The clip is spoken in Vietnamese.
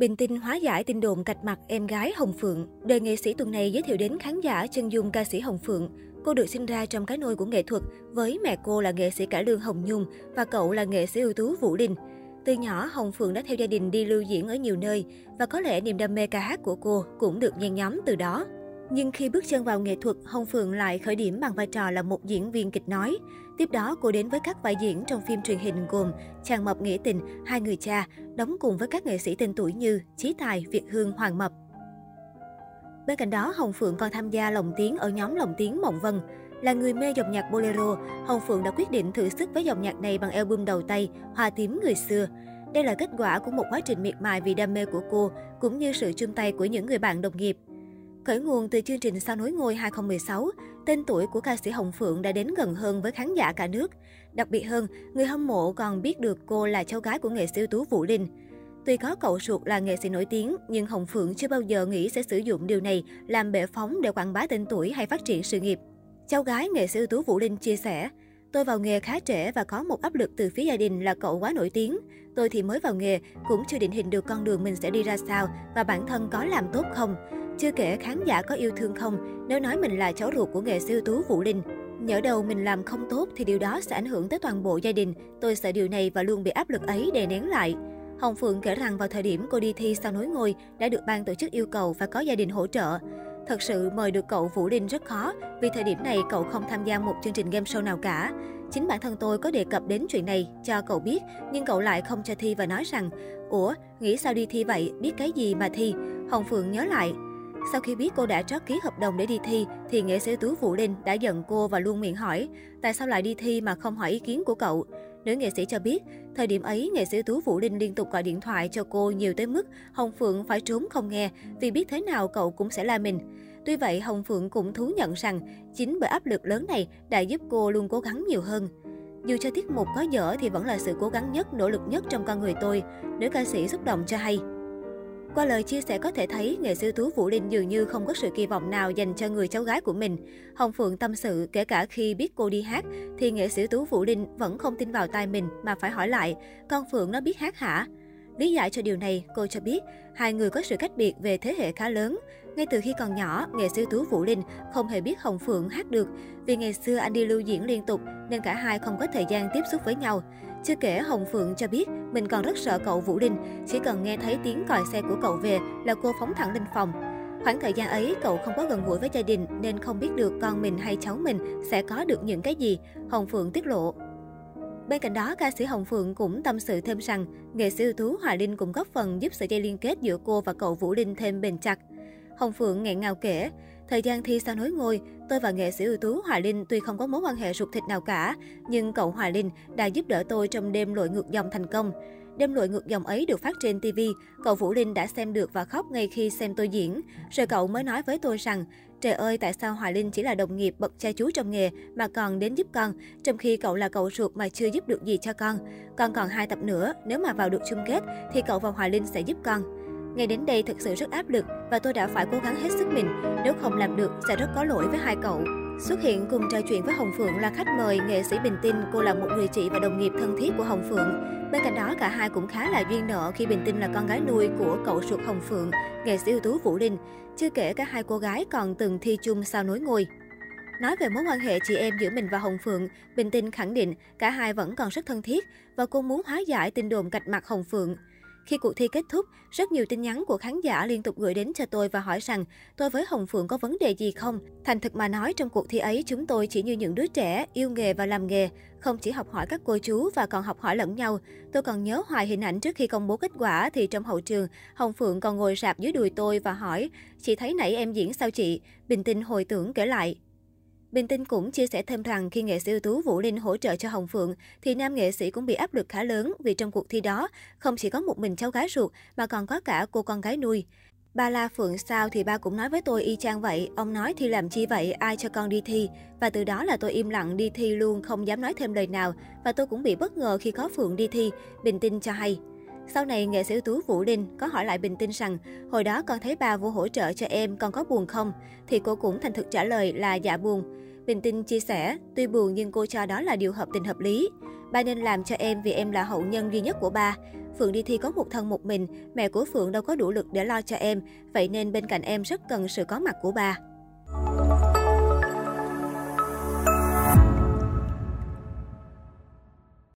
Bình tinh hóa giải tin đồn cạch mặt em gái Hồng Phượng. Đời nghệ sĩ tuần này giới thiệu đến khán giả chân dung ca sĩ Hồng Phượng. Cô được sinh ra trong cái nôi của nghệ thuật, với mẹ cô là nghệ sĩ cải lương Hồng Nhung và cậu là nghệ sĩ ưu tú Vũ Linh. Từ nhỏ, Hồng Phượng đã theo gia đình đi lưu diễn ở nhiều nơi và có lẽ niềm đam mê ca hát của cô cũng được nhen nhóm từ đó. Nhưng khi bước chân vào nghệ thuật, Hồng Phượng lại khởi điểm bằng vai trò là một diễn viên kịch nói. Tiếp đó, cô đến với các vai diễn trong phim truyền hình gồm Chàng Mập Nghĩa Tình, Hai Người Cha, đóng cùng với các nghệ sĩ tên tuổi như Chí Tài, Việt Hương, Hoàng Mập. Bên cạnh đó, Hồng Phượng còn tham gia lồng tiếng ở nhóm lồng tiếng Mộng Vân. Là người mê dòng nhạc bolero, Hồng Phượng đã quyết định thử sức với dòng nhạc này bằng album đầu tay Hoa tím người xưa. Đây là kết quả của một quá trình miệt mài vì đam mê của cô, cũng như sự chung tay của những người bạn đồng nghiệp. Khởi nguồn từ chương trình Sao nối ngôi 2016, tên tuổi của ca sĩ Hồng Phượng đã đến gần hơn với khán giả cả nước. Đặc biệt hơn, người hâm mộ còn biết được cô là cháu gái của nghệ sĩ ưu tú Vũ Linh. Tuy có cậu ruột là nghệ sĩ nổi tiếng, nhưng Hồng Phượng chưa bao giờ nghĩ sẽ sử dụng điều này làm bệ phóng để quảng bá tên tuổi hay phát triển sự nghiệp. Cháu gái nghệ sĩ ưu tú Vũ Linh chia sẻ, Tôi vào nghề khá trễ và có một áp lực từ phía gia đình là cậu quá nổi tiếng. Tôi thì mới vào nghề, cũng chưa định hình được con đường mình sẽ đi ra sao và bản thân có làm tốt không. Chưa kể khán giả có yêu thương không nếu nói mình là cháu ruột của nghệ sĩ ưu tú Vũ Linh. Nhỡ đầu mình làm không tốt thì điều đó sẽ ảnh hưởng tới toàn bộ gia đình. Tôi sợ điều này và luôn bị áp lực ấy đè nén lại. Hồng Phượng kể rằng vào thời điểm cô đi thi sau nối ngôi đã được ban tổ chức yêu cầu và có gia đình hỗ trợ. Thật sự mời được cậu Vũ Linh rất khó vì thời điểm này cậu không tham gia một chương trình game show nào cả. Chính bản thân tôi có đề cập đến chuyện này cho cậu biết nhưng cậu lại không cho thi và nói rằng Ủa, nghĩ sao đi thi vậy, biết cái gì mà thi? Hồng Phượng nhớ lại, sau khi biết cô đã trót ký hợp đồng để đi thi, thì nghệ sĩ Tú Vũ Linh đã giận cô và luôn miệng hỏi, tại sao lại đi thi mà không hỏi ý kiến của cậu. Nữ nghệ sĩ cho biết, thời điểm ấy, nghệ sĩ Tú Vũ Linh liên tục gọi điện thoại cho cô nhiều tới mức Hồng Phượng phải trốn không nghe vì biết thế nào cậu cũng sẽ la mình. Tuy vậy, Hồng Phượng cũng thú nhận rằng chính bởi áp lực lớn này đã giúp cô luôn cố gắng nhiều hơn. Dù cho tiết mục có dở thì vẫn là sự cố gắng nhất, nỗ lực nhất trong con người tôi, nữ ca sĩ xúc động cho hay. Qua lời chia sẻ có thể thấy, nghệ sĩ Tú Vũ Linh dường như không có sự kỳ vọng nào dành cho người cháu gái của mình. Hồng Phượng tâm sự, kể cả khi biết cô đi hát, thì nghệ sĩ Tú Vũ Linh vẫn không tin vào tai mình mà phải hỏi lại, con Phượng nó biết hát hả? Lý giải cho điều này, cô cho biết hai người có sự cách biệt về thế hệ khá lớn. Ngay từ khi còn nhỏ, nghệ sĩ Tú Vũ Linh không hề biết Hồng Phượng hát được. Vì ngày xưa anh đi lưu diễn liên tục nên cả hai không có thời gian tiếp xúc với nhau. Chưa kể Hồng Phượng cho biết mình còn rất sợ cậu Vũ Linh, chỉ cần nghe thấy tiếng còi xe của cậu về là cô phóng thẳng lên phòng. Khoảng thời gian ấy, cậu không có gần gũi với gia đình nên không biết được con mình hay cháu mình sẽ có được những cái gì, Hồng Phượng tiết lộ. Bên cạnh đó, ca sĩ Hồng Phượng cũng tâm sự thêm rằng, nghệ sĩ ưu tú Hòa Linh cũng góp phần giúp sợi dây liên kết giữa cô và cậu Vũ Linh thêm bền chặt. Hồng Phượng nghẹn ngào kể, thời gian thi sao nối ngôi, tôi và nghệ sĩ ưu tú Hòa Linh tuy không có mối quan hệ ruột thịt nào cả, nhưng cậu Hòa Linh đã giúp đỡ tôi trong đêm lội ngược dòng thành công. Đêm lội ngược dòng ấy được phát trên TV, cậu Vũ Linh đã xem được và khóc ngay khi xem tôi diễn. Rồi cậu mới nói với tôi rằng, trời ơi tại sao Hoài Linh chỉ là đồng nghiệp bậc cha chú trong nghề mà còn đến giúp con, trong khi cậu là cậu ruột mà chưa giúp được gì cho con. Con còn hai tập nữa, nếu mà vào được chung kết thì cậu và Hoài Linh sẽ giúp con. Ngày đến đây thực sự rất áp lực và tôi đã phải cố gắng hết sức mình, nếu không làm được sẽ rất có lỗi với hai cậu. Xuất hiện cùng trò chuyện với Hồng Phượng là khách mời nghệ sĩ Bình Tinh, cô là một người chị và đồng nghiệp thân thiết của Hồng Phượng. Bên cạnh đó, cả hai cũng khá là duyên nợ khi Bình Tinh là con gái nuôi của cậu ruột Hồng Phượng, nghệ sĩ ưu tú Vũ Linh. Chưa kể cả hai cô gái còn từng thi chung sao nối ngôi. Nói về mối quan hệ chị em giữa mình và Hồng Phượng, Bình Tinh khẳng định cả hai vẫn còn rất thân thiết và cô muốn hóa giải tin đồn cạch mặt Hồng Phượng. Khi cuộc thi kết thúc, rất nhiều tin nhắn của khán giả liên tục gửi đến cho tôi và hỏi rằng tôi với Hồng Phượng có vấn đề gì không. Thành thực mà nói, trong cuộc thi ấy chúng tôi chỉ như những đứa trẻ, yêu nghề và làm nghề. Không chỉ học hỏi các cô chú và còn học hỏi lẫn nhau. Tôi còn nhớ hoài hình ảnh trước khi công bố kết quả thì trong hậu trường, Hồng Phượng còn ngồi sạp dưới đùi tôi và hỏi, chị thấy nãy em diễn sao chị? Bình tĩnh hồi tưởng kể lại. Bình Tinh cũng chia sẻ thêm rằng khi nghệ sĩ ưu tú Vũ Linh hỗ trợ cho Hồng Phượng, thì nam nghệ sĩ cũng bị áp lực khá lớn vì trong cuộc thi đó, không chỉ có một mình cháu gái ruột mà còn có cả cô con gái nuôi. Ba La Phượng sao thì ba cũng nói với tôi y chang vậy, ông nói thi làm chi vậy, ai cho con đi thi. Và từ đó là tôi im lặng đi thi luôn, không dám nói thêm lời nào. Và tôi cũng bị bất ngờ khi có Phượng đi thi, Bình Tinh cho hay. Sau này, nghệ sĩ ưu tú Vũ Linh có hỏi lại Bình Tinh rằng, hồi đó con thấy ba vô hỗ trợ cho em, con có buồn không? Thì cô cũng thành thực trả lời là dạ buồn. Bình Tinh chia sẻ, tuy buồn nhưng cô cho đó là điều hợp tình hợp lý. Ba nên làm cho em vì em là hậu nhân duy nhất của ba. Phượng đi thi có một thân một mình, mẹ của Phượng đâu có đủ lực để lo cho em, vậy nên bên cạnh em rất cần sự có mặt của ba.